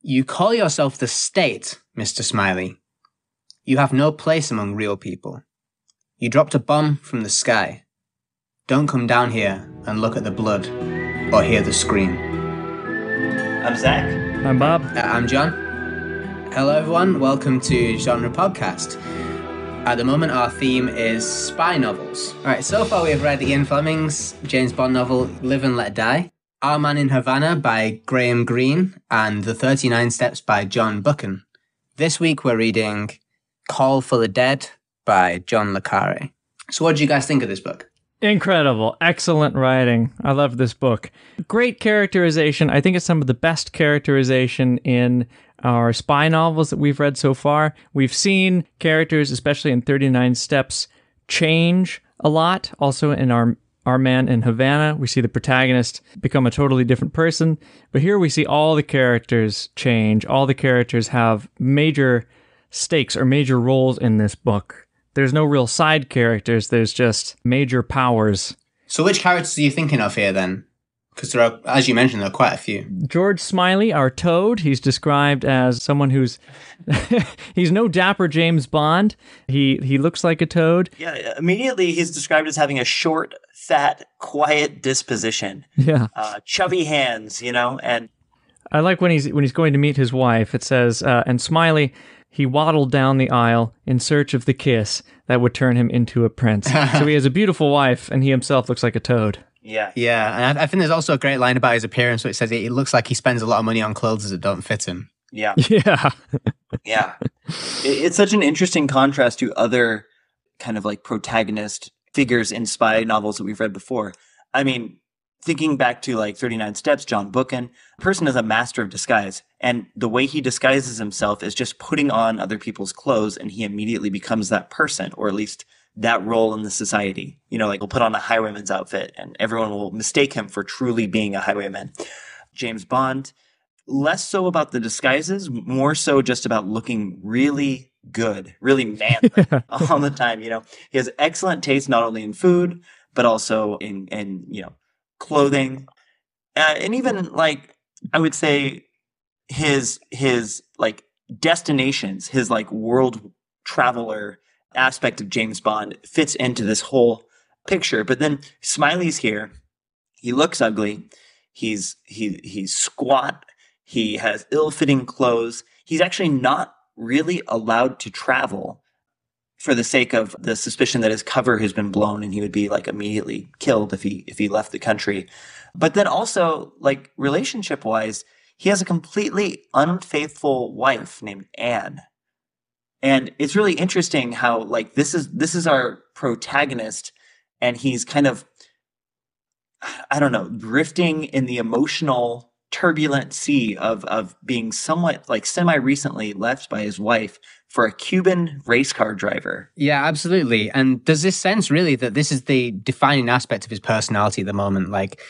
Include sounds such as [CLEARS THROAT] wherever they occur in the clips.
You call yourself the state, Mr. Smiley. You have no place among real people. You dropped a bomb from the sky. Don't come down here and look at the blood or hear the scream. I'm Zach. I'm Bob. Uh, I'm John. Hello, everyone. Welcome to Genre Podcast. At the moment, our theme is spy novels. All right, so far we have read Ian Fleming's James Bond novel Live and Let Die, Our Man in Havana by Graham Greene, and The 39 Steps by John Buchan. This week we're reading Call for the Dead by John Le Carré. So, what do you guys think of this book? Incredible. Excellent writing. I love this book. Great characterization. I think it's some of the best characterization in our spy novels that we've read so far. We've seen characters, especially in 39 Steps, change a lot. Also in our our man in Havana, we see the protagonist become a totally different person. But here we see all the characters change. All the characters have major stakes or major roles in this book. There's no real side characters, there's just major powers. So, which characters are you thinking of here then? Because there are, as you mentioned, there are quite a few. George Smiley, our toad, he's described as someone who's [LAUGHS] he's no dapper James Bond. He he looks like a toad. Yeah, immediately he's described as having a short, fat, quiet disposition. Yeah. Uh, chubby hands, you know, and I like when he's when he's going to meet his wife. It says, uh, and Smiley he waddled down the aisle in search of the kiss that would turn him into a prince. [LAUGHS] so he has a beautiful wife, and he himself looks like a toad. Yeah. Yeah, and I, I think there's also a great line about his appearance where it says it looks like he spends a lot of money on clothes that don't fit him. Yeah. [LAUGHS] Yeah. Yeah. It- it's such an interesting contrast to other kind of like protagonist figures in spy novels that we've read before. I mean, thinking back to like 39 Steps, John Buchan, a person is a master of disguise. And the way he disguises himself is just putting on other people's clothes and he immediately becomes that person, or at least that role in the society. You know, like he'll put on a highwayman's outfit and everyone will mistake him for truly being a highwayman. James Bond, less so about the disguises, more so just about looking really good, really manly [LAUGHS] [LAUGHS] all the time. You know, he has excellent taste not only in food but also in in you know clothing, uh, and even like I would say his his like destinations, his like world traveler aspect of James Bond fits into this whole picture. But then Smiley's here. He looks ugly. He's he he's squat. He has ill-fitting clothes. He's actually not really allowed to travel for the sake of the suspicion that his cover has been blown and he would be like immediately killed if he if he left the country. But then also like relationship wise, he has a completely unfaithful wife named Anne. And it's really interesting how like this is this is our protagonist and he's kind of I don't know, drifting in the emotional turbulent sea of of being somewhat like semi recently left by his wife for a Cuban race car driver. Yeah, absolutely. And there's this sense, really, that this is the defining aspect of his personality at the moment. Like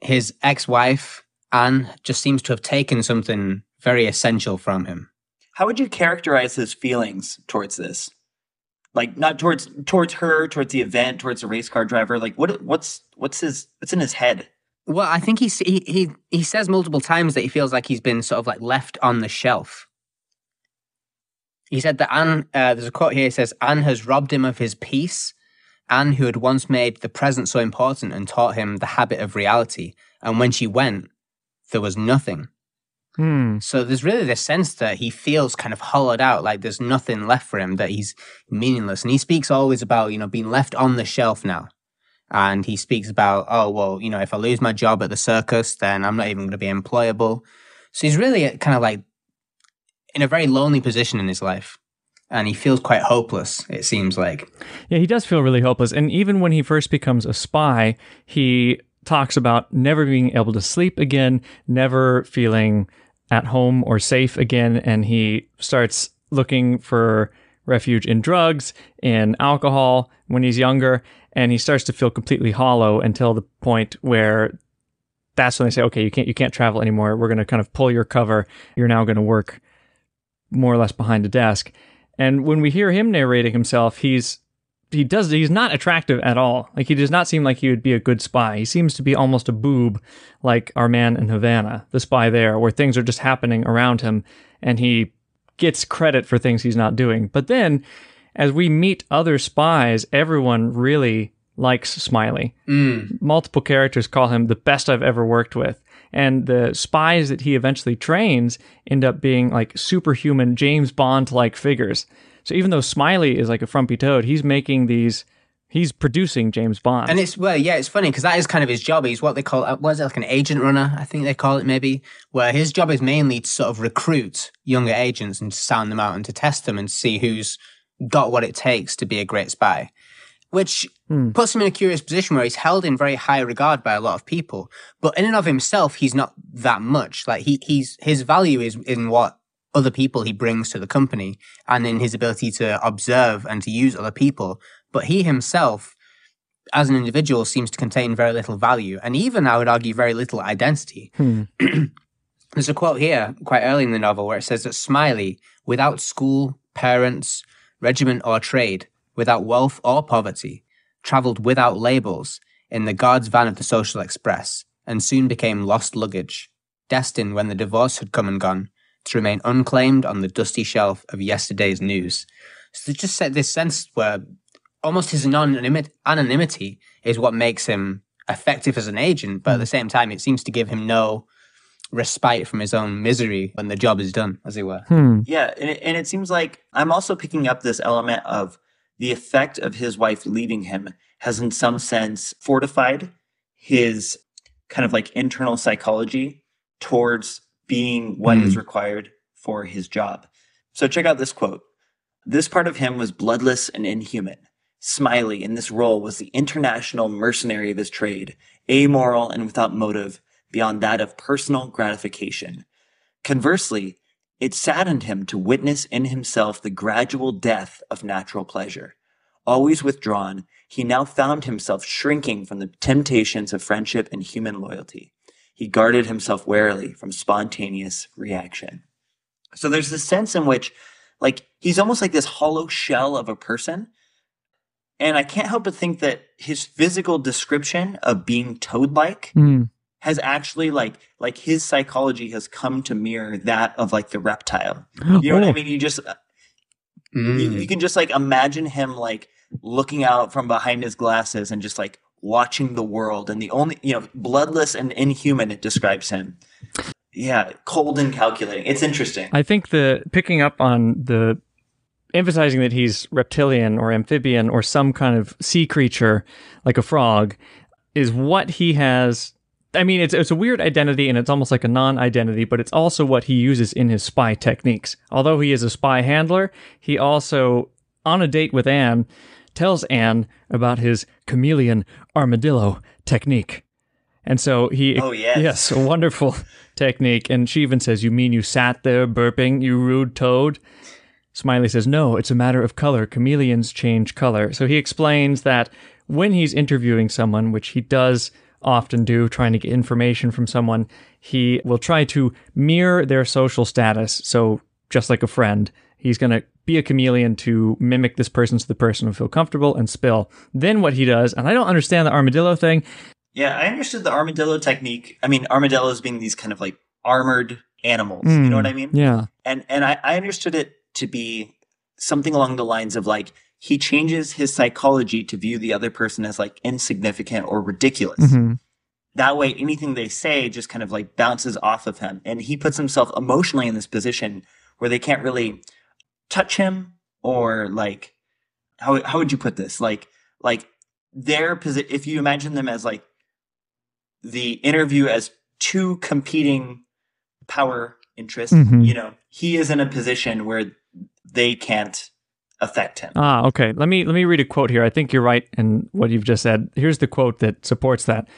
his ex wife, Anne, just seems to have taken something very essential from him. How would you characterize his feelings towards this? Like not towards towards her, towards the event, towards the race car driver. Like what what's what's his what's in his head? Well, I think he he he says multiple times that he feels like he's been sort of like left on the shelf. He said that Anne. Uh, there's a quote here. It says Anne has robbed him of his peace. Anne, who had once made the present so important and taught him the habit of reality, and when she went, there was nothing. Hmm. So there's really this sense that he feels kind of hollowed out, like there's nothing left for him, that he's meaningless. And he speaks always about, you know, being left on the shelf now. And he speaks about, oh, well, you know, if I lose my job at the circus, then I'm not even going to be employable. So he's really kind of like in a very lonely position in his life. And he feels quite hopeless, it seems like. Yeah, he does feel really hopeless. And even when he first becomes a spy, he talks about never being able to sleep again, never feeling at home or safe again. And he starts looking for refuge in drugs, in alcohol when he's younger. And he starts to feel completely hollow until the point where that's when they say, okay, you can't, you can't travel anymore. We're going to kind of pull your cover. You're now going to work more or less behind a desk. And when we hear him narrating himself, he's he does he's not attractive at all. Like he does not seem like he would be a good spy. He seems to be almost a boob like our man in Havana, the spy there, where things are just happening around him and he gets credit for things he's not doing. But then as we meet other spies, everyone really likes Smiley. Mm. Multiple characters call him the best I've ever worked with. And the spies that he eventually trains end up being like superhuman James Bond like figures. So even though Smiley is like a frumpy toad, he's making these. He's producing James Bond. And it's well, yeah, it's funny because that is kind of his job. He's what they call uh, what is it like an agent runner? I think they call it maybe, where his job is mainly to sort of recruit younger agents and to sound them out and to test them and see who's got what it takes to be a great spy. Which puts him in a curious position where he's held in very high regard by a lot of people, but in and of himself, he's not that much. Like he, he's his value is in what other people he brings to the company and in his ability to observe and to use other people. But he himself, as an individual, seems to contain very little value and even, I would argue, very little identity. Hmm. [CLEARS THROAT] There's a quote here quite early in the novel where it says that Smiley, without school, parents, regiment, or trade, without wealth or poverty, travelled without labels in the guard's van of the Social Express and soon became lost luggage, destined when the divorce had come and gone to remain unclaimed on the dusty shelf of yesterday's news. So they just set this sense where almost his anonymity is what makes him effective as an agent, but at the same time, it seems to give him no respite from his own misery when the job is done, as it were. Hmm. Yeah, and it, and it seems like I'm also picking up this element of the effect of his wife leaving him has, in some sense, fortified his kind of like internal psychology towards being what is hmm. required for his job. So check out this quote. This part of him was bloodless and inhuman. Smiley in this role was the international mercenary of his trade, amoral and without motive beyond that of personal gratification. Conversely, it saddened him to witness in himself the gradual death of natural pleasure. Always withdrawn, he now found himself shrinking from the temptations of friendship and human loyalty. He guarded himself warily from spontaneous reaction. So there's this sense in which, like, he's almost like this hollow shell of a person. And I can't help but think that his physical description of being toad like Hmm. has actually like like his psychology has come to mirror that of like the reptile. [GASPS] You know what I Oh. mean? You just you, Mm. you can just like imagine him like looking out from behind his glasses and just like watching the world and the only you know bloodless and inhuman it describes him. Yeah, cold and calculating. It's interesting. I think the picking up on the emphasizing that he's reptilian or amphibian or some kind of sea creature like a frog is what he has I mean it's it's a weird identity and it's almost like a non-identity but it's also what he uses in his spy techniques. Although he is a spy handler, he also on a date with Anne tells Anne about his chameleon armadillo technique. And so he Oh, yes. yes, a wonderful [LAUGHS] technique and she even says you mean you sat there burping you rude toad? Smiley says, no, it's a matter of color. Chameleons change color. So he explains that when he's interviewing someone, which he does often do, trying to get information from someone, he will try to mirror their social status. So just like a friend, he's going to be a chameleon to mimic this person so the person will feel comfortable and spill. Then what he does, and I don't understand the armadillo thing. Yeah, I understood the armadillo technique. I mean, armadillos being these kind of like armored animals. You know what I mean? Yeah. and and I, I understood it to be something along the lines of like he changes his psychology to view the other person as like insignificant or ridiculous. Mhm. That way, anything they say just kind of like bounces off of him, and he puts himself emotionally in this position where they can't really touch him or like how how would you put this like like their position if you imagine them as like the interview as two competing power interests Mhm. you know he is in a position where they can't affect him Ah, okay. Let me let me read a quote here. I think you're right in what you've just said. Here's the quote that supports that.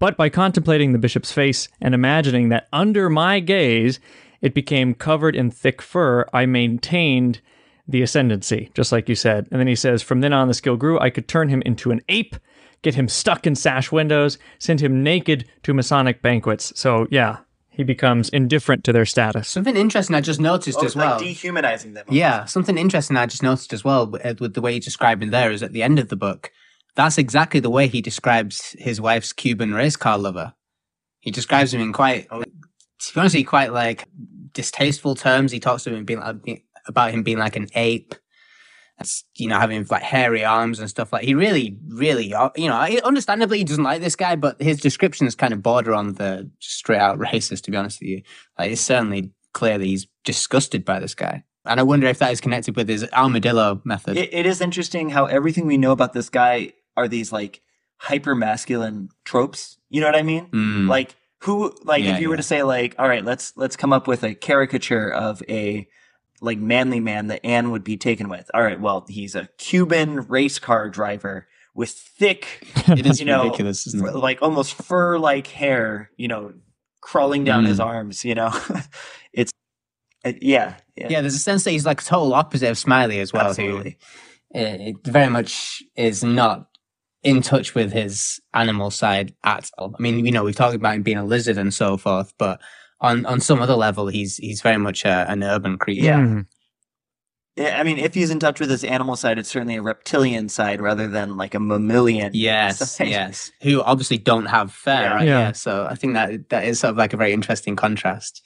But by contemplating the bishop's face and imagining that under my gaze it became covered in thick fur, I maintained the ascendancy, just like you said. And then he says, From then on the skill grew, I could turn him into an ape, get him stuck in sash windows, send him naked to Masonic banquets. So yeah, he becomes indifferent to their status. Something interesting I just noticed Oh, as well. like dehumanizing them. Yeah, something interesting I just noticed as well with with the way he's describing there is at the end of the book. That's exactly the way he describes his wife's Cuban race car lover. He describes him in quite, Oh. to be honest, quite like distasteful terms. He talks to him being like, about him being like an ape. You know, having like hairy arms and stuff like. He really, really, uh, you know, understandably he doesn't like this guy, but his descriptions kind of border on the straight out racist. To be honest with you, like it's certainly clear that he's disgusted by this guy. And I wonder if that is connected with his armadillo method. It, it is interesting how everything we know about this guy are these like hyper masculine tropes. You know what I mean? Mm. Like who like Yeah, if you were to say like, all right, let's let's come up with a caricature of a like manly man that Anne would be taken with. All right, well, he's a Cuban race car driver with thick, [LAUGHS] it is you know, ridiculous, it? like almost fur like hair, you know, crawling down Mm. his arms, you know. [LAUGHS] it's uh, yeah, yeah. Yeah, there's a sense that he's like total opposite of Smiley as well, Absolutely. who uh, it very much is not in touch with his animal side at all. I mean, you know, we've talked about him being a lizard and so forth, but on on some other level, he's he's very much a, an urban creature. Yeah. Yeah, I mean, if he's in touch with his animal side, it's certainly a reptilian side rather than like a mammalian. Yes, side. yes. Who obviously don't have fur, Yeah. right? Yeah. Yeah. So I think that that is sort of like a very interesting contrast.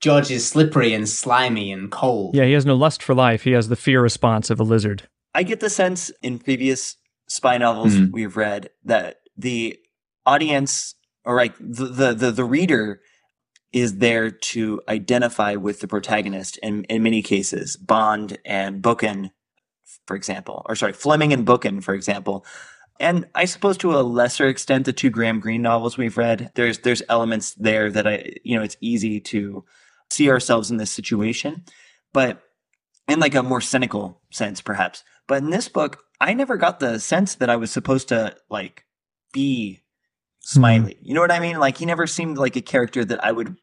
George is slippery and slimy and cold. Yeah, he has no lust for life. He has the fear response of a lizard. I get the sense in previous spy novels Mhm. we've read that the audience or like the, the the the reader is there to identify with the protagonist in in many cases. Bond and Buchan, for example, or sorry, Fleming and Buchan, for example. And I suppose to a lesser extent, the two Graham Greene novels we've read, there's there's elements there that I you know it's easy to see ourselves in this situation, but in like a more cynical sense, perhaps. But in this book, I never got the sense that I was supposed to like be Smiley. You know what I mean? Like he never seemed like a character that I would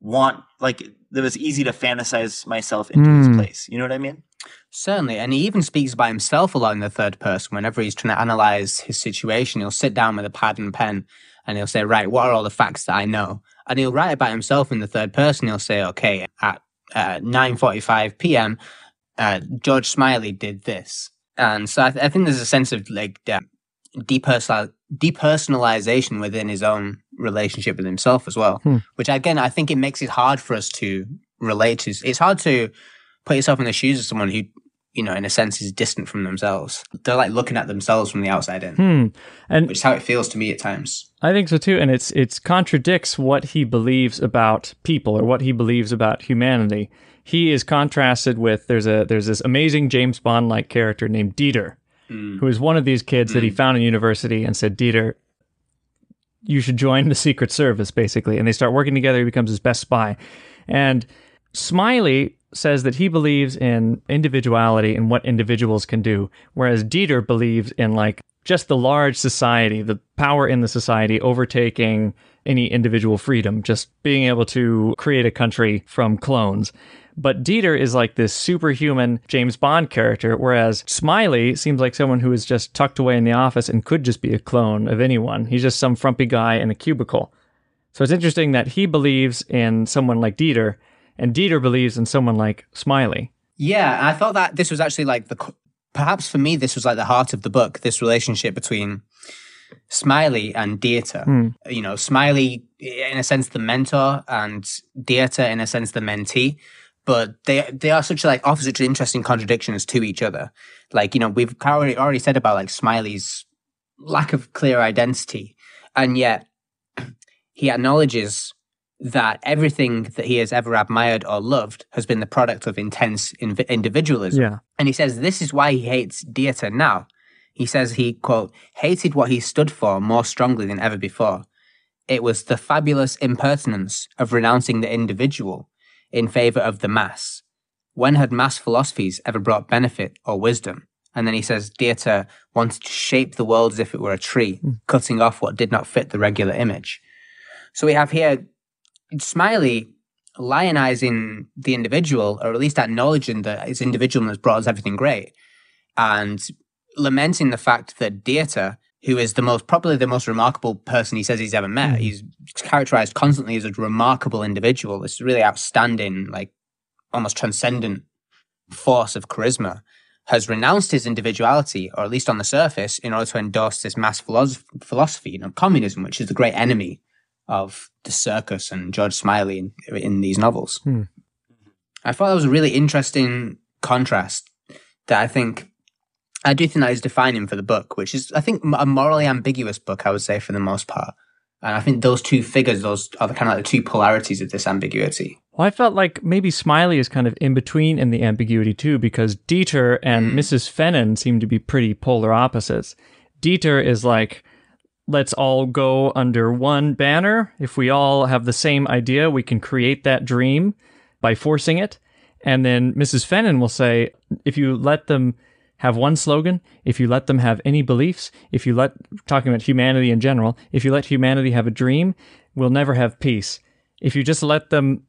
want. Like that was easy to fantasize myself into his Hmm. place. You know what I mean? Certainly, and he even speaks by himself a lot in the third person. Whenever he's trying to analyze his situation, he'll sit down with a pad and pen, and he'll say, "Right, what are all the facts that I know?" And he'll write about himself in the third person. He'll say, "Okay, at uh, nine forty-five p.m., uh, George Smiley did this," and so I, th- I think there's a sense of like de- depersonal- depersonalization within his own relationship with himself as well. Hmm. Which again, I think it makes it hard for us to relate to. It's hard to put yourself in the shoes of someone who, you know, in a sense, is distant from themselves. They're like looking at themselves from the outside in, Hmm. And which is how it feels to me at times. I think so too, and it's it's contradicts what he believes about people or what he believes about humanity. He is contrasted with there's a there's this amazing James Bond like character named Dieter, Mm. who is one of these kids that he found in university and said, Dieter, you should join the Secret Service, basically. And they start working together. He becomes his best spy. And Smiley says that he believes in individuality and what individuals can do, whereas Dieter believes in like just the large society, the power in the society overtaking any individual freedom, just being able to create a country from clones. But Dieter is like this superhuman James Bond character, whereas Smiley seems like someone who is just tucked away in the office and could just be a clone of anyone. He's just some frumpy guy in a cubicle. So it's interesting that he believes in someone like Dieter, and Dieter believes in someone like Smiley. Yeah, I thought that this was actually like the perhaps for me this was like the heart of the book. This relationship between Smiley and Dieter. Hmm. You know, Smiley in a sense the mentor, and Dieter in a sense the mentee. But they they are such like opposite interesting contradictions to each other. Like you know we've already already said about like Smiley's lack of clear identity, and yet [CLEARS THROAT] he acknowledges that everything that he has ever admired or loved has been the product of intense inv- individualism. Yeah. And he says this is why he hates Dieter now. He says he, quote, hated what he stood for more strongly than ever before. It was the fabulous impertinence of renouncing the individual in favor of the mass. When had mass philosophies ever brought benefit or wisdom? And then he says Dieter wanted to shape the world as if it were a tree, hmm. cutting off what did not fit the regular image. So we have here Smiley lionizing the individual, or at least acknowledging that his individualness brought us everything great, and lamenting the fact that Dieter who is the most probably the most remarkable person he says he's ever met. Mm. He's characterized constantly as a remarkable individual. This really outstanding, like almost transcendent force of charisma. Has renounced his individuality, or at least on the surface, in order to endorse this mass philosophy, you know, communism, which is the great enemy of the circus and George Smiley in, in these novels. Hmm. I thought that was a really interesting contrast that I think I do think that is defining for the book, which is I think a morally ambiguous book. I would say for the most part, and I think those two figures, those are the kind of like the two polarities of this ambiguity. Well, I felt like maybe Smiley is kind of in between in the ambiguity too, because Dieter and mm. Mrs. Fenton seem to be pretty polar opposites. Dieter is like, let's all go under one banner. If we all have the same idea, we can create that dream by forcing it. And then Mrs. Fenton will say, if you let them have one slogan, if you let them have any beliefs, if you let, talking about humanity in general, if you let humanity have a dream, we'll never have peace. If you just let them,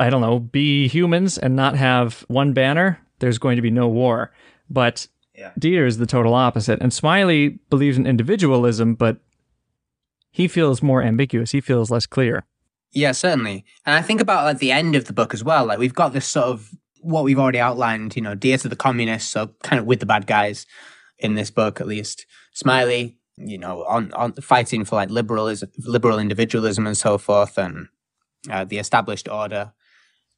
I don't know, be humans and not have one banner, there's going to be no war. But yeah. Dieter is the total opposite. And Smiley believes in individualism, but he feels more ambiguous. He feels less clear. Yeah, certainly. And I think about like the end of the book as well. Like we've got this sort of what we've already outlined, you know, Dieter the communists, so kind of with the bad guys in this book at least. Smiley, you know, on, on fighting for like liberalism, liberal individualism and so forth, and uh, the established order.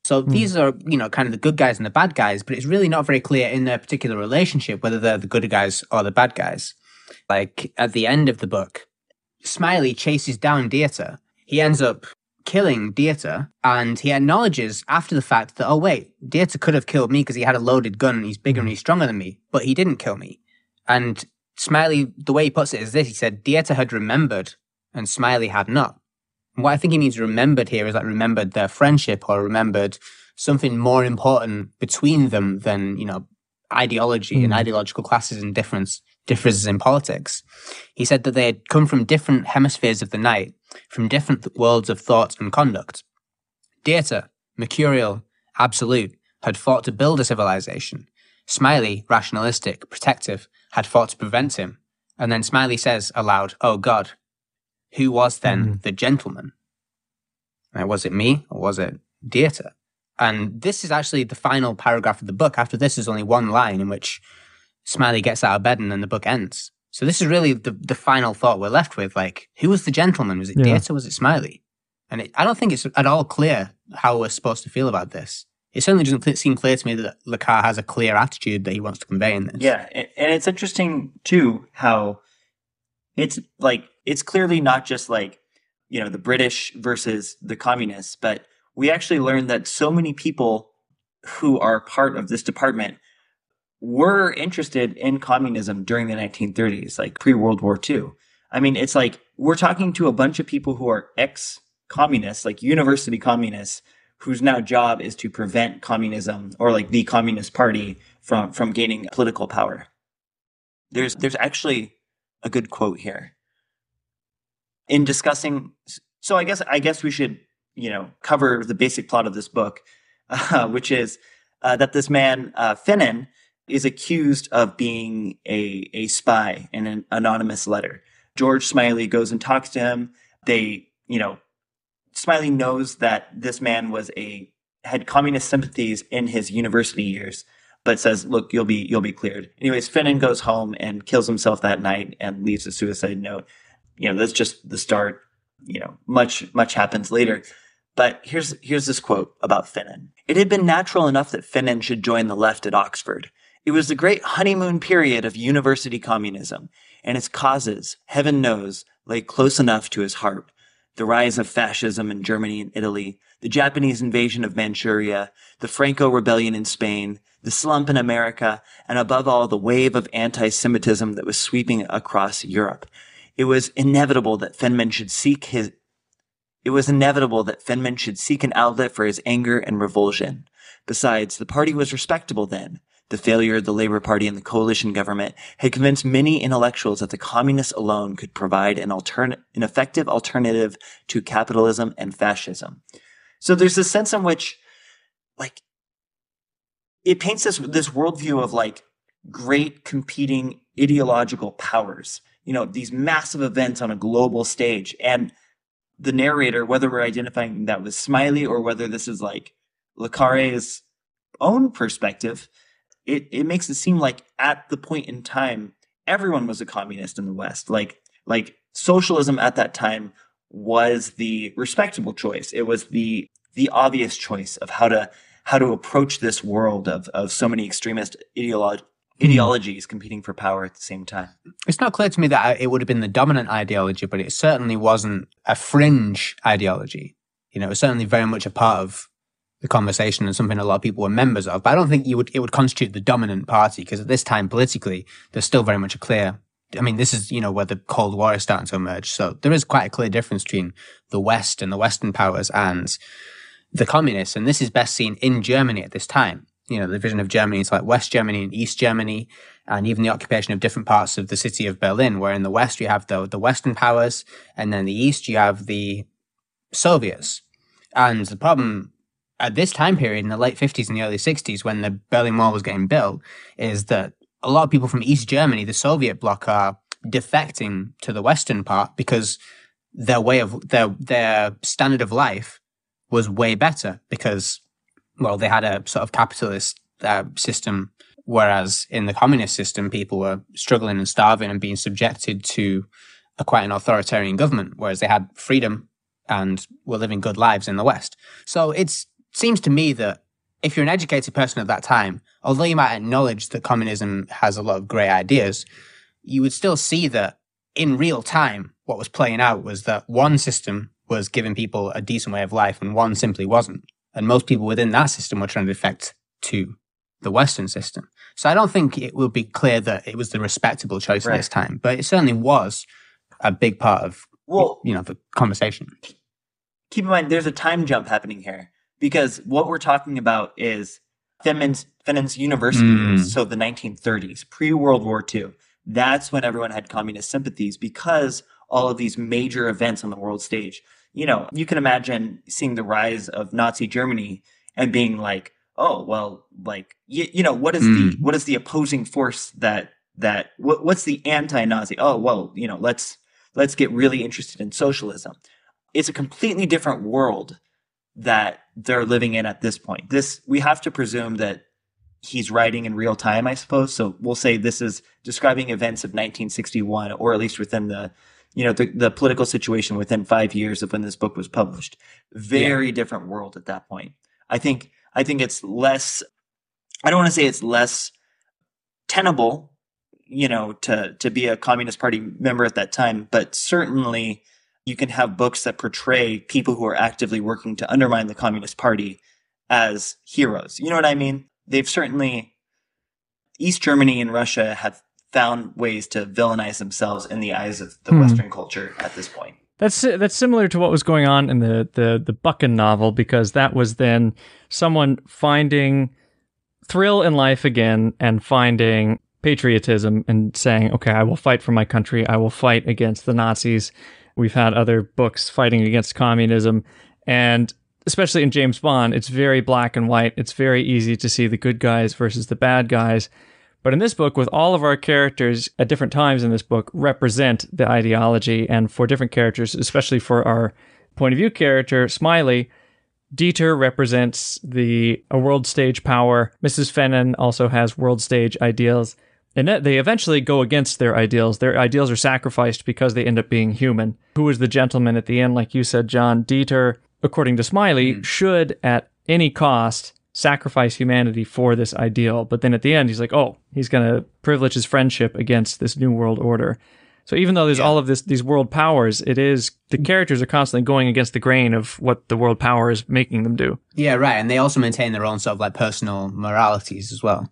So mm. these are, you know, kind of the good guys and the bad guys, but it's really not very clear in their particular relationship whether they're the good guys or the bad guys. Like at the end of the book, Smiley chases down Dieter. He ends up killing Dieter, and he acknowledges after the fact that, oh, wait, Dieter could have killed me because he had a loaded gun and he's bigger and he's stronger than me, but he didn't kill me. And Smiley, the way he puts it is this he said, Dieter had remembered and Smiley had not what I think he means remembered here is like remembered their friendship or remembered something more important between them than, you know, ideology mm. and ideological classes and difference, differences in politics. He said that they had come from different hemispheres of the night, from different worlds of thought and conduct. Dieter, mercurial, absolute, had fought to build a civilization. Smiley, rationalistic, protective, had fought to prevent him. And then Smiley says aloud, Oh God, who was then mm. the gentleman? Now, was it me or was it Dieter? And this is actually the final paragraph of the book. After this, is only one line in which Smiley gets out of bed and then the book ends. So this is really the, the final thought we're left with. Like, who was the gentleman? Was it yeah. Dieter? Was it Smiley? And it, I don't think it's at all clear how we're supposed to feel about this. It certainly doesn't seem clear to me that Le Carré has a clear attitude that he wants to convey in this. Yeah, and it's interesting too how it's like it's clearly not just like, you know, the British versus the communists, but we actually learned that so many people who are part of this department were interested in communism during the 1930s, like pre World War II. I mean, it's like we're talking to a bunch of people who are ex communists, like university communists, whose now job is to prevent communism or like the Communist Party from, from gaining political power. There's, there's actually a good quote here in discussing. So I guess I guess we should you know cover the basic plot of this book, uh, [LAUGHS] which is uh, that this man uh, Fennan is accused of being a a spy in an anonymous letter. George Smiley goes and talks to him. They you know Smiley knows that this man was a had communist sympathies in his university years, but says, "Look, you'll be you'll be cleared." Anyways, Fennan goes home and kills himself that night and leaves a suicide note you know, that's just the start. You know, much, much happens later. But here's, here's this quote about Fennan. It had been natural enough that Fennan should join the left at Oxford. It was the great honeymoon period of university communism, and its causes, heaven knows, lay close enough to his heart. The rise of fascism in Germany and Italy, the Japanese invasion of Manchuria, the Franco rebellion in Spain, the slump in America, and above all, the wave of anti-Semitism that was sweeping across Europe. It was inevitable that Fennan should seek his it was inevitable that Fennan should seek an outlet for his anger and revulsion. Besides, the party was respectable then. The failure of the Labour Party and the coalition government had convinced many intellectuals that the communists alone could provide an altern- an effective alternative to capitalism and fascism. So there's this sense in which, like, it paints this, this worldview of like great competing ideological powers you know, these massive events on a global stage. And the narrator, whether we're identifying that with Smiley or whether this is like Le Carré's own perspective, it, it makes it seem like at the point in time, everyone was a communist in the West. Like, like socialism at that time was the respectable choice. It was the, the obvious choice of how to, how to approach this world of, of so many extremist ideolo- hmm. ideologies competing for power at the same time. It's not clear to me that it would have been the dominant ideology, but it certainly wasn't a fringe ideology. You know, it was certainly very much a part of the conversation and something a lot of people were members of. But I don't think you would it would constitute the dominant party because at this time politically, there's still very much a clear. I mean, this is you know where the Cold War is starting to emerge, so there is quite a clear difference between the West and the Western powers and the communists, and this is best seen in Germany at this time you know, the division of Germany is like West Germany and East Germany, and even the occupation of different parts of the city of Berlin, where in the West you have the, the Western powers, and then the East you have the Soviets. And the problem at this time period in the late 50s and the early 60s, when the Berlin Wall was getting built, is that a lot of people from East Germany, the Soviet bloc, are defecting to the Western part because their way of their their standard of life was way better because well, they had a sort of capitalist uh, system, whereas in the communist system, people were struggling and starving and being subjected to a quite an authoritarian government, whereas they had freedom and were living good lives in the West. So it seems to me that if you're an educated person at that time, although you might acknowledge that communism has a lot of great ideas, you would still see that in real time, what was playing out was that one system was giving people a decent way of life and one simply wasn't. And most people within that system were trying to defect to the Western system. So I don't think it will be clear that it was the respectable choice right. at this time, but it certainly was a big part of well, you know, the conversation. Keep in mind, there's a time jump happening here because what we're talking about is Fennan's, Fennan's university, mm. so the 1930s, pre World War II. That's when everyone had communist sympathies because all of these major events on the world stage you know, you can imagine seeing the rise of Nazi Germany and being like, oh, well, like, you, you know, what is mm. the, what is the opposing force that, that, what, what's the anti-Nazi? Oh, well, you know, let's, let's get really interested in socialism. It's a completely different world that they're living in at this point. This, we have to presume that he's writing in real time, I suppose. So we'll say this is describing events of 1961, or at least within the you know, the, the political situation within five years of when this book was published. Very yeah. different world at that point. I think, I think it's less, I don't want to say it's less tenable, you know, to, to be a Communist Party member at that time, but certainly you can have books that portray people who are actively working to undermine the Communist Party as heroes. You know what I mean? They've certainly, East Germany and Russia have found ways to villainize themselves in the eyes of the hmm. Western culture at this point. That's that's similar to what was going on in the the the Buchan novel because that was then someone finding thrill in life again and finding patriotism and saying, "Okay, I will fight for my country. I will fight against the Nazis." We've had other books fighting against communism and especially in James Bond, it's very black and white. It's very easy to see the good guys versus the bad guys. But in this book, with all of our characters at different times in this book represent the ideology, and for different characters, especially for our point of view character, Smiley, Dieter represents the a world stage power. Mrs. Fenton also has world stage ideals. And they eventually go against their ideals. Their ideals are sacrificed because they end up being human. Who is the gentleman at the end? Like you said, John, Dieter, according to Smiley, mm. should at any cost sacrifice humanity for this ideal. But then at the end, he's like, oh, he's going to privilege his friendship against this new world order. So even though there's yeah. all of this, these world powers, it is the characters are constantly going against the grain of what the world power is making them do. Yeah, right. And they also maintain their own sort of like personal moralities as well.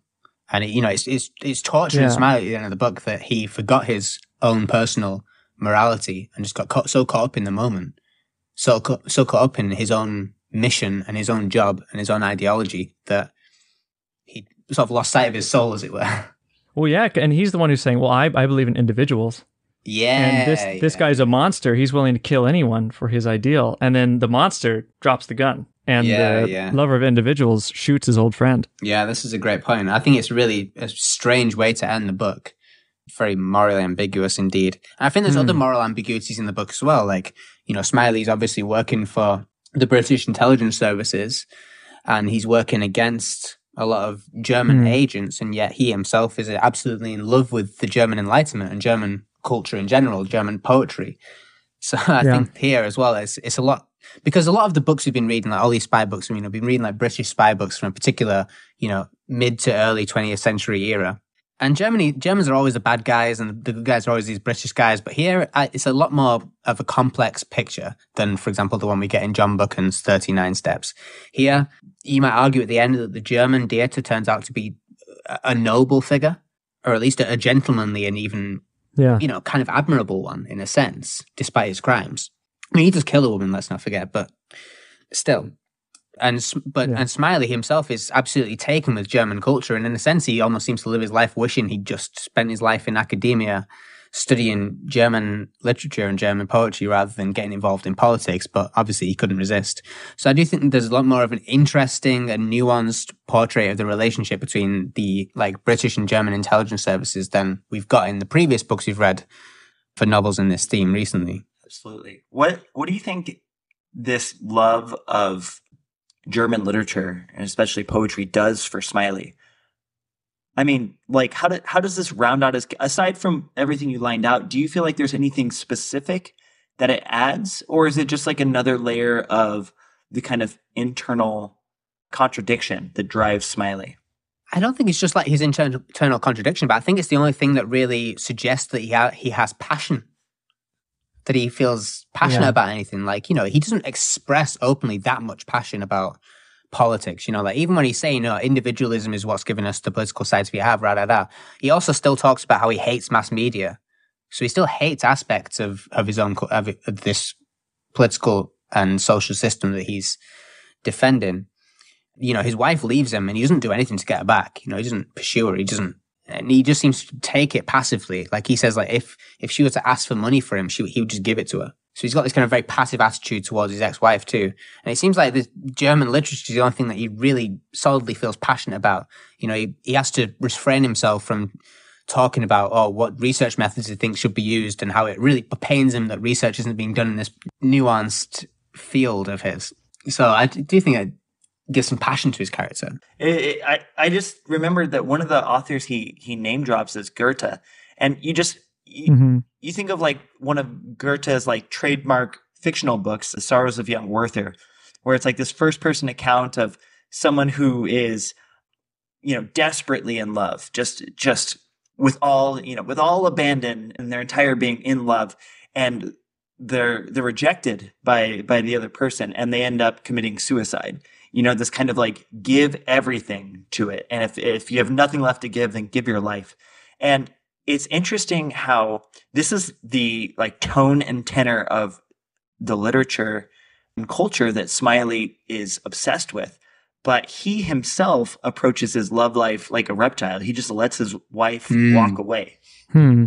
And it, you know, it's it's it's torture yeah. Smiley at the end of the book that he forgot his own personal morality and just got caught, so caught up in the moment, so so caught up in his own mission and his own job and his own ideology that he sort of lost sight of his soul, as it were. [LAUGHS] Well, yeah, and he's the one who's saying, "Well, I, I believe in individuals." Yeah, and this yeah. this guy's a monster. He's willing to kill anyone for his ideal, and then the monster drops the gun, and yeah, the yeah. lover of individuals shoots his old friend. Yeah, this is a great point. I think it's really a strange way to end the book very morally ambiguous indeed. And I think there's Hmm. other moral ambiguities in the book as well. Like, you know, Smiley's obviously working for the British intelligence services and he's working against a lot of German Hmm. agents, and yet he himself is absolutely in love with the German Enlightenment and German culture in general, German poetry. So [LAUGHS] I Yeah. think here as well, it's it's a lot because a lot of the books we've been reading, like all these spy books, you know, been reading like British spy books from a particular, you know, mid to early 20th century era. And Germany, Germans are always the bad guys, and the good guys are always these British guys. But here, uh, it's a lot more of a complex picture than, for example, the one we get in John Buchan's Thirty Nine Steps. Here, you might argue at the end that the German Dieter turns out to be a, noble figure, or at least a, a gentlemanly and even Yeah. you know, kind of admirable one in a sense, despite his crimes. I mean, he does kill a woman, let's not forget, but still. And but Yeah. and Smiley himself is absolutely taken with German culture, and in a sense, he almost seems to live his life wishing he'd just spent his life in academia, studying German literature and German poetry rather than getting involved in politics. But obviously, he couldn't resist. So I do think there's a lot more of an interesting and nuanced portrait of the relationship between the like British and German intelligence services than we've got in the previous books we've read for novels in this theme recently. Absolutely. What What do you think this love of German literature and especially poetry does for Smiley? I mean, like how do, how does this round out his aside from everything you lined out? Do you feel like there's anything specific that it adds, or is it just like another layer of the kind of internal contradiction that drives Smiley? I don't think it's just like his internal, internal contradiction, but I think it's the only thing that really suggests that he ha- he has passion, that he feels passionate Yeah. about anything. Like you know, he doesn't express openly that much passion about politics. You know, like even when he's saying, "No, individualism is what's given us the political sides we have," rah, rah, rah, he also still talks about how he hates mass media. So he still hates aspects of of his own of, of this political and social system that he's defending you know, his wife leaves him and he doesn't do anything to get her back. You know, he doesn't pursue her. He doesn't, and he just seems to take it passively. Like he says, like if if she were to ask for money for him, she he would just give it to her. So he's got this kind of very passive attitude towards his ex-wife too. And it seems like the German literature is the only thing that he really solidly feels passionate about. You know, he, he has to refrain himself from talking about oh what research methods he thinks should be used and how it really pains him that research isn't being done in this nuanced field of his. So I do think it gives some passion to his character. It, it, I I just remembered that one of the authors he he name drops is Goethe, and you just you, hmm you think of like one of Goethe's like trademark fictional books, The Sorrows of Young Werther, where it's like this first person account of someone who is, you know, desperately in love, just just with all you know, with all abandon and their entire being in love, and they're they're rejected by by the other person, and they end up committing suicide. You know, this kind of like give everything to it, and if if you have nothing left to give, then give your life. And it's interesting how this is the like tone and tenor of the literature and culture that Smiley is obsessed with. But he himself approaches his love life like a reptile. He just lets his wife Hmm. walk away Hmm.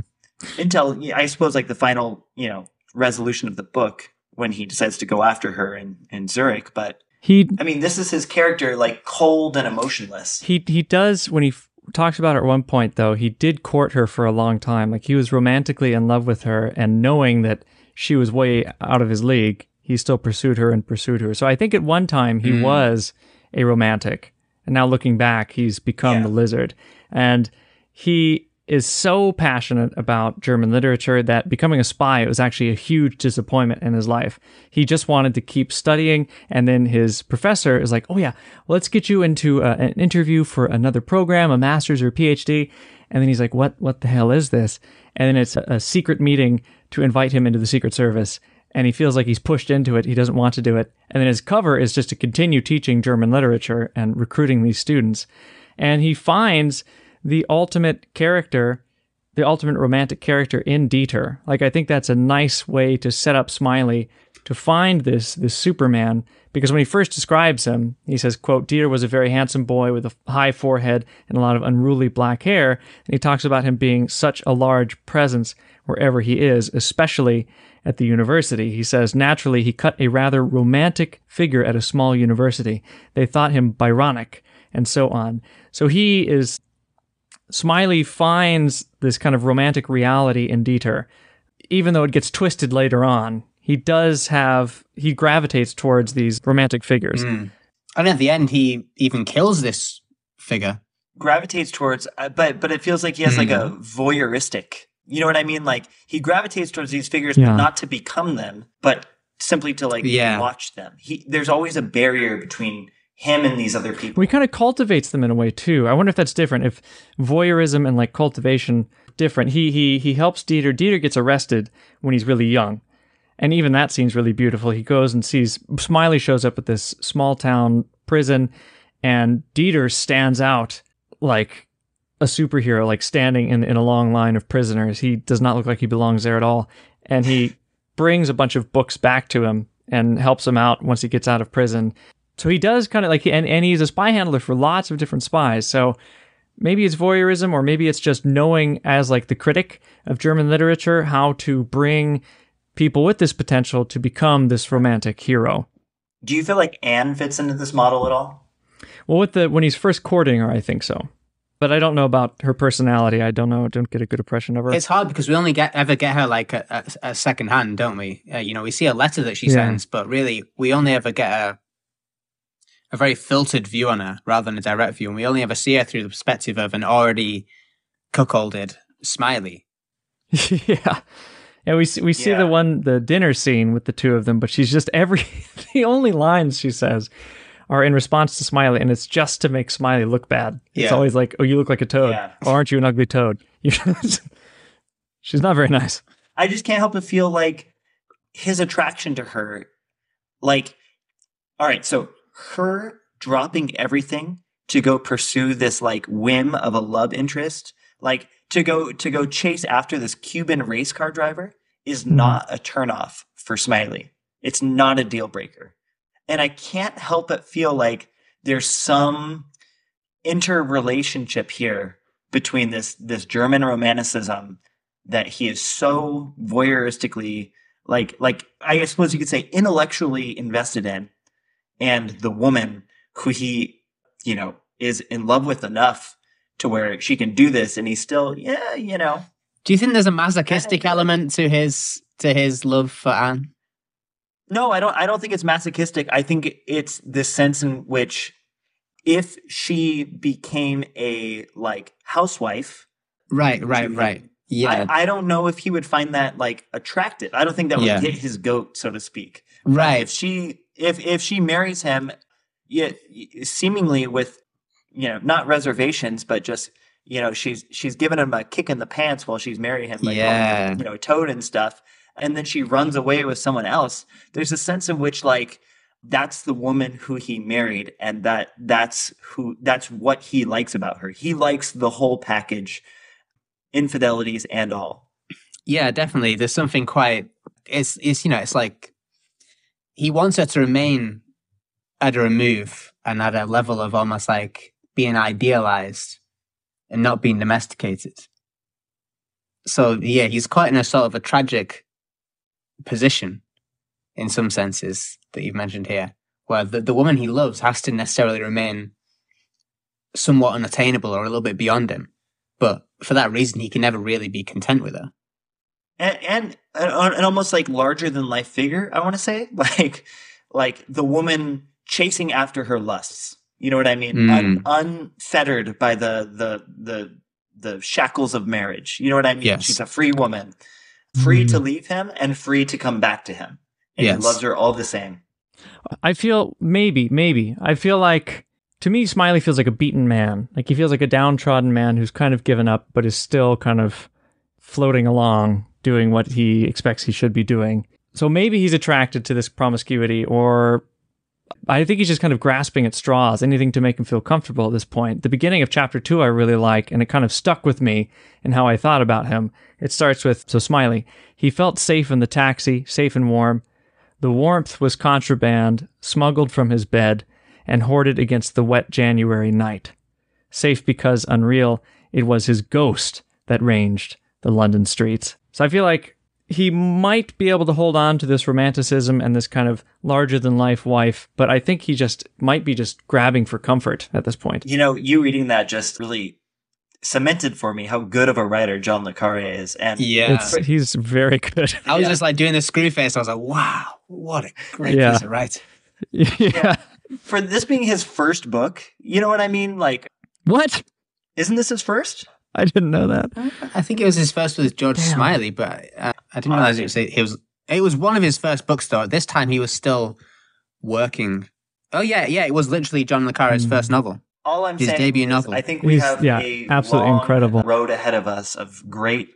until I suppose like the final, you know, resolution of the book when he decides to go after her in, in Zurich. But He I mean, this is his character, like cold and emotionless. he he does when he f- talks about it at one point though. He did court her for a long time. Like he was romantically in love with her, and knowing that she was way out of his league, he still pursued her and pursued her. So I think at one time he Mm. was a romantic, and now looking back, he's become Yeah. the lizard, and he is so passionate about German literature that becoming a spy was actually a huge disappointment in his life. He just wanted to keep studying, and then his professor is like, "Oh yeah, let's get you into uh, an interview for another program, a master's or PhD." And then he's like, "What? What the hell is this?" And then it's a, a secret meeting to invite him into the Secret Service. And he feels like he's pushed into it. He doesn't want to do it. And then his cover is just to continue teaching German literature and recruiting these students. And he finds the ultimate character, the ultimate romantic character in Dieter. Like I think that's a nice way to set up Smiley to find this this Superman because when he first describes him, he says, quote, Dieter was a very handsome boy with a high forehead and a lot of unruly black hair. And he talks about him being such a large presence wherever he is, especially at the university. He says, naturally, he cut a rather romantic figure at a small university. They thought him Byronic and so on. So he is Smiley finds this kind of romantic reality in Dieter, even though it gets twisted later on. He does have he gravitates towards these romantic figures. Mm. And at the end, he even kills this figure. Gravitates towards, uh, but but it feels like he has like a voyeuristic. You know what I mean? Like he gravitates towards these figures, Yeah. but not to become them, but simply to like Yeah. watch them. He there's always a barrier between him and these other people. He kind of cultivates them in a way too. I wonder if that's different. If voyeurism and like cultivation different. He he he helps Dieter. Dieter gets arrested when he's really young, and even that scene's really beautiful. He goes and sees Smiley shows up at this small town prison, and Dieter stands out like a superhero, like standing in in a long line of prisoners. He does not look like he belongs there at all, and he [LAUGHS] brings a bunch of books back to him and helps him out once he gets out of prison. So he does kind of like, and, and he's a spy handler for lots of different spies. So maybe it's voyeurism or maybe it's just knowing as like the critic of German literature how to bring people with this potential to become this romantic hero. Do you feel like Anne fits into this model at all? Well, with the when he's first courting her, I think so. But I don't know about her personality. I don't know. I don't get a good impression of her. It's hard because we only get ever get her like a, a, a second hand, don't we? Uh, you know, we see a letter that she Yeah. sends, but really, we only ever get a a very filtered view on her rather than a direct view, and we only ever see her through the perspective of an already cuckolded Smiley. [LAUGHS] yeah. Yeah, we see, we see Yeah. the one the dinner scene with the two of them, but she's just every [LAUGHS] the only lines she says are in response to Smiley, and it's just to make Smiley look bad. It's always like, "Oh, you look like a toad. Yeah. Or aren't you an ugly toad?" [LAUGHS] She's not very nice. I just can't help but feel like his attraction to her, like, all right, so her dropping everything to go pursue this like whim of a love interest, like to go to go chase after this Cuban race car driver, is mm-hmm. not a turnoff for Smiley. It's not a deal breaker, and I can't help but feel like there's some interrelationship here between this this German romanticism that he is so voyeuristically like like I suppose you could say intellectually invested in and the woman who he you know is in love with enough to where she can do this and he's still yeah you know Do you think there's a masochistic element to his to his love for Anne? no I don't I don't think it's masochistic I think it's the sense in which if she became a like housewife Right, right, right. Yeah, I, I don't know if he would find that like attractive. I don't think that would Yeah. hit his goat, so to speak. But right. If she if if she marries him, yeah, seemingly with you know not reservations, but just you know she's she's giving him a kick in the pants while she's marrying him, like Yeah. you know toad and stuff, and then she runs away with someone else. There's a sense in which like that's the woman who he married, and that that's who that's what he likes about her. He likes the whole package, infidelities and all. Yeah, definitely. There's something quite. It's it's you know it's like he wants her to remain at a remove and at a level of almost like being idealized and not being domesticated. So yeah, he's quite in a sort of a tragic position in some senses that you've mentioned here, where the, the woman he loves has to necessarily remain somewhat unattainable or a little bit beyond him. But for that reason, he can never really be content with her. And and an, an almost like larger than life figure. I want to say [LAUGHS] like like the woman chasing after her lusts. You know what I mean? Mm. Un, unfettered by the the the the shackles of marriage. You know what I mean? Yes. She's a free woman, free Mm. to leave him and free to come back to him. And Yes. he loves her all the same. I feel maybe, maybe. I feel like to me, Smiley feels like a beaten man. Like he feels like a downtrodden man who's kind of given up, but is still kind of floating along, doing what he expects he should be doing. So maybe he's attracted to this promiscuity, or I think he's just kind of grasping at straws, anything to make him feel comfortable at this point. The beginning of chapter two, I really like, and it kind of stuck with me and how I thought about him. It starts with so Smiley. He felt safe in the taxi, safe and warm. The warmth was contraband, smuggled from his bed, and hoarded against the wet January night. Safe because unreal, it was his ghost that ranged the London streets. So I feel like he might be able to hold on to this romanticism and this kind of larger than life wife, but I think he just might be just grabbing for comfort at this point. You know, you reading that just really cemented for me how good of a writer John Le Carré is. And Yeah. It's, he's very good. I was Yeah. just like doing the screw face. I was like, wow, what a great Yeah. piece of writing. [LAUGHS] yeah. for this being his first book, you know what I mean? Like, What? isn't this his first? I didn't know that. I think it was his first with George Damn. Smiley, but uh, I didn't realize it was, it was it was one of his first books though. At this time, he was still working. Oh yeah, yeah, it was literally John Le Carré's Mm. first novel. All I'm His saying debut is novel. I think we He's- have yeah, a absolutely long incredible. road ahead of us of great,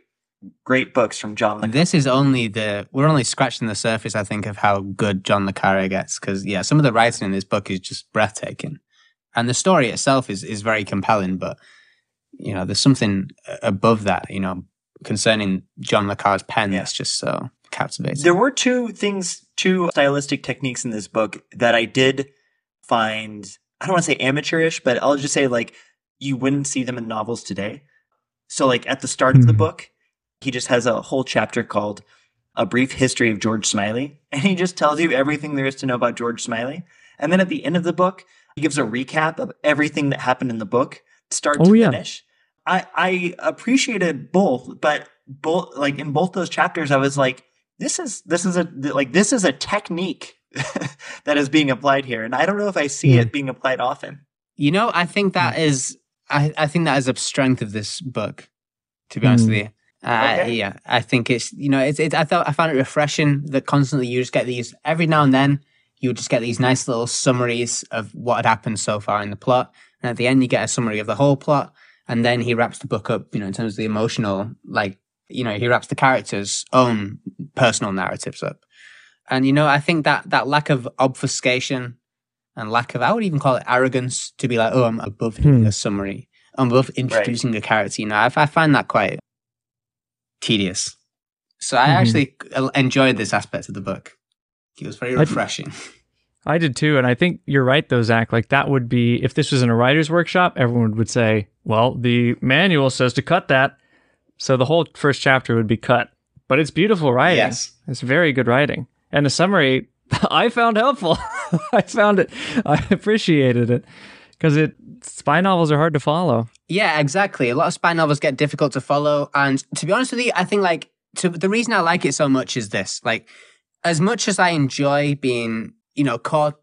great books from John Le Carré. This is only the we're only scratching the surface, I think, of how good John Le Carré gets. Because yeah, some of the writing in this book is just breathtaking, and the story itself is is very compelling. But you know, there's something above that, you know, concerning John Le Carré's pen Yeah. that's just so captivating. There were two things, two stylistic techniques in this book that I did find, I don't want to say amateurish, but I'll just say like you wouldn't see them in novels today. So, like at the start of the Mhm. book, he just has a whole chapter called A Brief History of George Smiley. And he just tells you everything there is to know about George Smiley. And then at the end of the book, he gives a recap of everything that happened in the book, start Oh, to yeah. finish. I, I appreciated both, but both like in both those chapters, I was like, this is this is a like this is a technique [LAUGHS] that is being applied here, and I don't know if I see Yeah. it being applied often. You know, I think that is, I, I think that is a strength of this book. To be honest Mm. with you, uh, Okay. yeah, I think it's you know, it's, it's I thought I found it refreshing that constantly you just get these every now and then you would just get these nice little summaries of what had happened so far in the plot, and at the end you get a summary of the whole plot, and then he wraps the book up, you know, in terms of the emotional, like you know, he wraps the characters' own personal narratives up, and you know, I think that that lack of obfuscation and lack of, I would even call it arrogance to be like, oh, I'm above Hmm. a summary. I'm above introducing a character. You know, I, I find that quite tedious. So I Mhm. actually enjoyed this aspect of the book. It was very I- refreshing. [LAUGHS] I did too, and I think you're right though, Zach. Like that would be if this was in a writer's workshop, everyone would say, "Well, the manual says to cut that," so the whole first chapter would be cut. But it's beautiful writing. Yes. It's very good writing, and the summary [LAUGHS] I found helpful. [LAUGHS] I found it. I appreciated it because it spy novels are hard to follow. Yeah, exactly. A lot of spy novels get difficult to follow, and to be honest with you, I think like to, the reason I like it so much is this: like, as much as I enjoy being, you know, caught,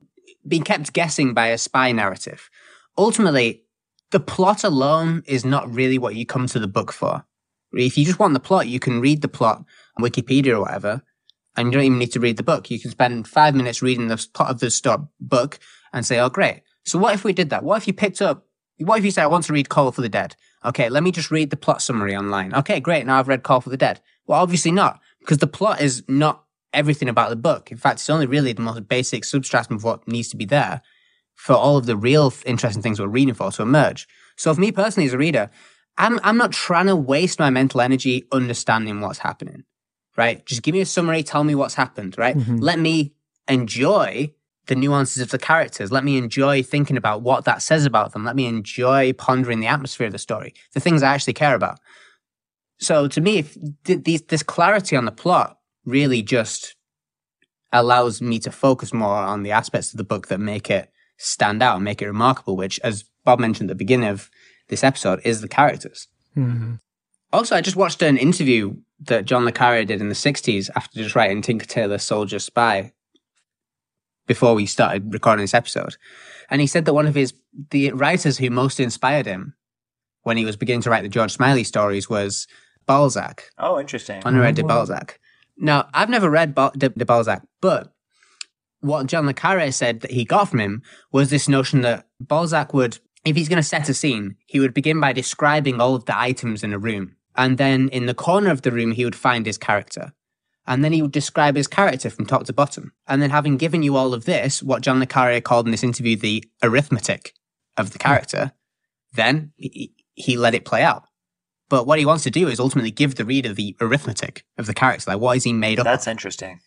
being kept guessing by a spy narrative, ultimately, the plot alone is not really what you come to the book for. If you just want the plot, you can read the plot on Wikipedia or whatever, and you don't even need to read the book. You can spend five minutes reading the plot of the sto- book and say, "Oh, great." So what if we did that? What if you picked up what if you say, I want to read Call for the Dead? Okay, let me just read the plot summary online. Okay, great. Now I've read Call for the Dead. Well, obviously not, because the plot is not everything about the book. In fact, it's only really the most basic substratum of what needs to be there for all of the real interesting things we're reading for to emerge. So, for me personally as a reader, I'm, I'm not trying to waste my mental energy understanding what's happening, right? Just give me a summary, tell me what's happened, right? Mhm. Let me enjoy the nuances of the characters. Let me enjoy thinking about what that says about them. Let me enjoy pondering the atmosphere of the story, the things I actually care about. So to me, if th- these, this clarity on the plot really just allows me to focus more on the aspects of the book that make it stand out and make it remarkable, which, as Bob mentioned at the beginning of this episode, is the characters. Mhm. Also, I just watched an interview that John Le Carré did in the 60s after just writing Tinker Tailor Soldier Spy before we started recording this episode. And he said that one of his, the writers who most inspired him when he was beginning to write the George Smiley stories was Balzac, Oh, interesting. Honoré de Oh. Balzac. Now, I've never read Bal- de, de Balzac, but what John Le Carré said that he got from him was this notion that Balzac would, if he's going to set a scene, he would begin by describing all of the items in a room. And then in the corner of the room, he would find his character. And then he would describe his character from top to bottom. And then, having given you all of this, what John Le Carré called in this interview the arithmetic of the character, then he, he let it play out. But what he wants to do is ultimately give the reader the arithmetic of the character. Like, what is he made up That's of? interesting.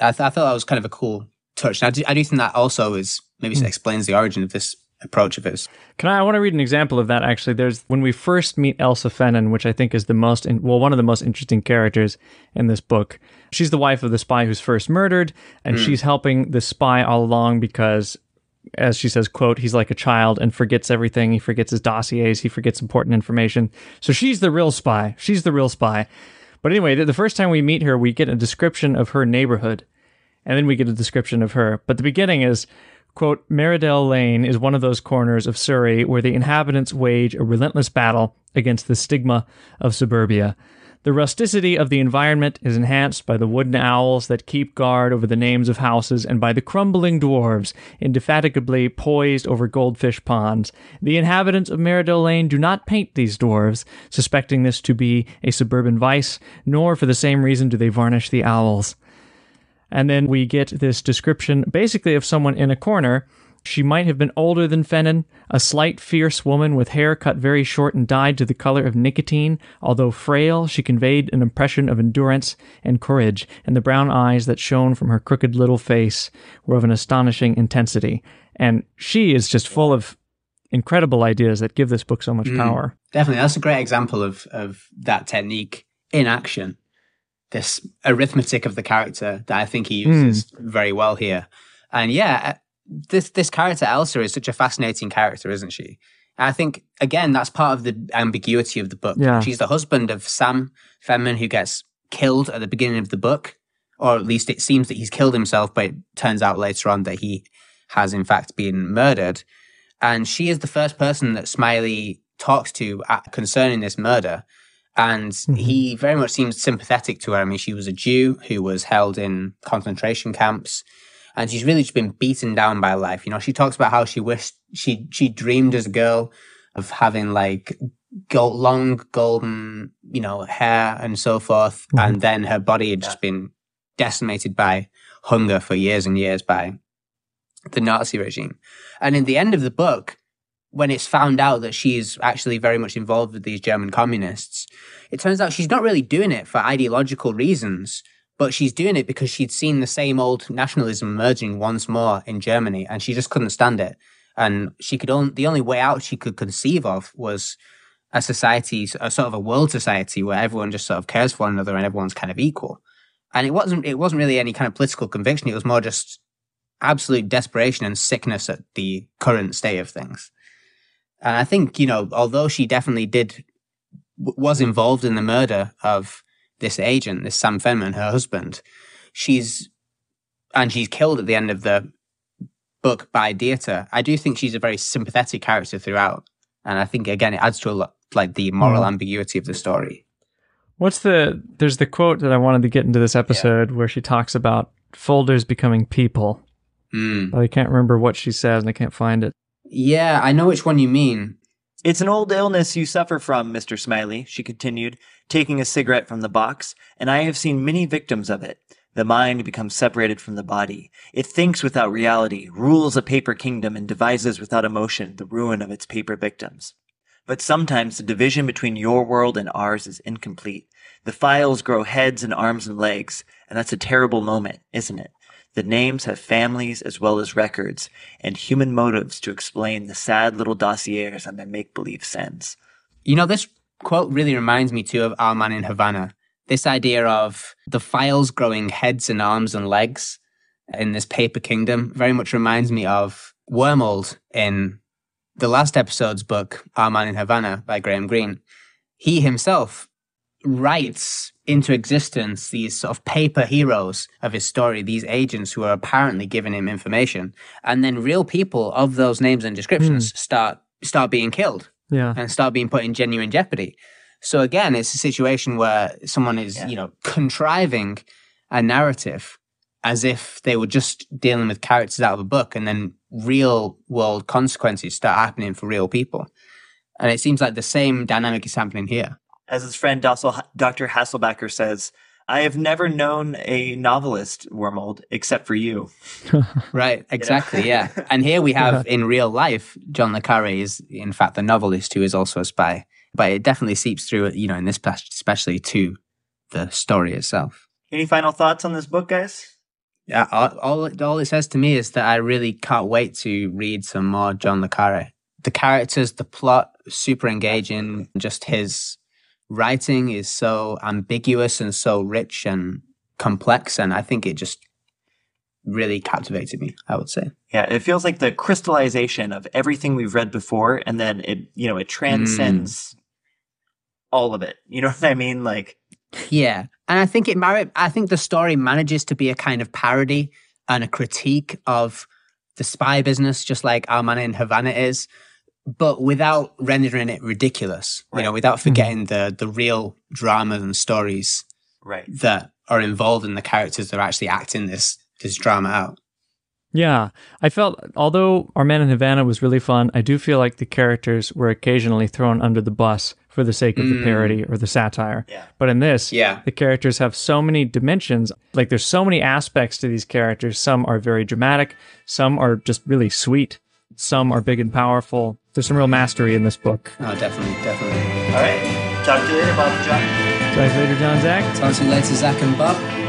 I, th- I thought that was kind of a cool touch. And I do, I do think that also is maybe Hmm. explains the origin of this approach of his. Can I? I want to read an example of that. Actually, there's when we first meet Elsa Fennan, which I think is the most, in, well, one of the most interesting characters in this book. She's the wife of the spy who's first murdered, and Mm. she's helping the spy all along because as she says, quote, he's like a child and forgets everything. He forgets his dossiers. He forgets important information. So she's the real spy. She's the real spy. But anyway, the, first time we meet her, we get a description of her neighborhood, and then we get a description of her. But the beginning is, quote, Merridale Lane is one of those corners of Surrey where the inhabitants wage a relentless battle against the stigma of suburbia. The rusticity of the environment is enhanced by the wooden owls that keep guard over the names of houses and by the crumbling dwarves indefatigably poised over goldfish ponds. The inhabitants of Merridale Lane do not paint these dwarves, suspecting this to be a suburban vice, nor for the same reason do they varnish the owls. And then we get this description basically of someone in a corner she might have been older than Fennan, a slight, fierce woman with hair cut very short and dyed to the color of nicotine. Although frail, she conveyed an impression of endurance and courage, and the brown eyes that shone from her crooked little face were of an astonishing intensity. And she is just full of incredible ideas that give this book so much mm, power. Definitely. That's a great example of, of that technique in action. This arithmetic of the character that I think he uses mm. very well here. And yeah, this this character Elsa is such a fascinating character, isn't she? And I think again that's part of the ambiguity of the book. Yeah. She's the husband of Sam Fennan who gets killed at the beginning of the book, or at least it seems that he's killed himself, but it turns out later on that he has in fact been murdered. And she is the first person that Smiley talks to at, concerning this murder. And mm-hmm. he very much seems sympathetic to her. I mean, she was a Jew who was held in concentration camps and she's really just been beaten down by life. You know, she talks about how she wished she she dreamed as a girl of having like gold, long golden, you know, hair and so forth, mm-hmm. and then her body had just been decimated by hunger for years and years by the Nazi regime. And in the end of the book, when it's found out that she's actually very much involved with these German communists, it turns out she's not really doing it for ideological reasons but she's doing it because she'd seen the same old nationalism emerging once more in Germany and she just couldn't stand it. And she could only, the only way out she could conceive of was a society, a sort of a world society where everyone just sort of cares for one another and everyone's kind of equal. And it wasn't, it wasn't really any kind of political conviction. It was more just absolute desperation and sickness at the current state of things. And I think, you know, although she definitely did, was involved in the murder of this agent, this Sam Fennan, her husband, she's and she's killed at the end of the book by Dieter. I do think she's a very sympathetic character throughout, and I think again it adds to a lot like the moral mm. ambiguity of the story. What's the there's the quote that I wanted to get into this episode yeah. where she talks about folders becoming people. Mm. I can't remember what she says and I can't find it. Yeah, I know which one you mean. It's an old illness you suffer from, Mr. Smiley, she continued, taking a cigarette from the box, and I have seen many victims of it. The mind becomes separated from the body. It thinks without reality, rules a paper kingdom, and devises without emotion the ruin of its paper victims. But sometimes the division between your world and ours is incomplete. The files grow heads and arms and legs, and that's a terrible moment, isn't it? The names have families as well as records and human motives to explain the sad little dossiers on their make believe sends. You know, this quote really reminds me too of Our Man in Havana. This idea of the files growing heads and arms and legs in this paper kingdom very much reminds me of Wormold in the last episode's book, Our Man in Havana by Graham Greene. He himself writes into existence these sort of paper heroes of his story, these agents who are apparently giving him information, and then real people of those names and descriptions mm. start start being killed, yeah, and start being put in genuine jeopardy. So again, it's a situation where someone is, yeah. you know, contriving a narrative as if they were just dealing with characters out of a book, and then real world consequences start happening for real people. And it seems like the same dynamic is happening here. As his friend Dr. Hasselbacher says, I have never known a novelist, Wormold, except for you. [LAUGHS] right, exactly, yeah. And here we have [LAUGHS] in real life, John Le Carré is in fact the novelist who is also a spy. But it definitely seeps through, you know, in this passage, especially to the story itself. Any final thoughts on this book, guys? Yeah, all, all, all it says to me is that I really can't wait to read some more John Le Carré. The characters, the plot, super engaging. Just his writing is so ambiguous and so rich and complex. And I think it just really captivated me, I would say. Yeah, it feels like the crystallization of everything we've read before, and then it, you know, it transcends mm. all of it. You know what I mean? Like, Yeah. And I think it mar- I think the story manages to be a kind of parody and a critique of the spy business, just like Our Man in Havana is, but without rendering it ridiculous. You know, without forgetting the the real dramas and stories right. that are involved in the characters that are actually acting this this drama out. Yeah, I felt although Our Man in Havana was really fun, I do feel like the characters were occasionally thrown under the bus for the sake of the Mm. parody or the satire. Yeah. But in this, Yeah. the characters have so many dimensions. Like there's so many aspects to these characters. Some are very dramatic, some are just really sweet, some are big and powerful. There's some real mastery in this book. Oh, definitely, definitely. All right. Talk to you later, Bob and John. Talk to you later, John Zach. Talk to you later, Zach and Bob.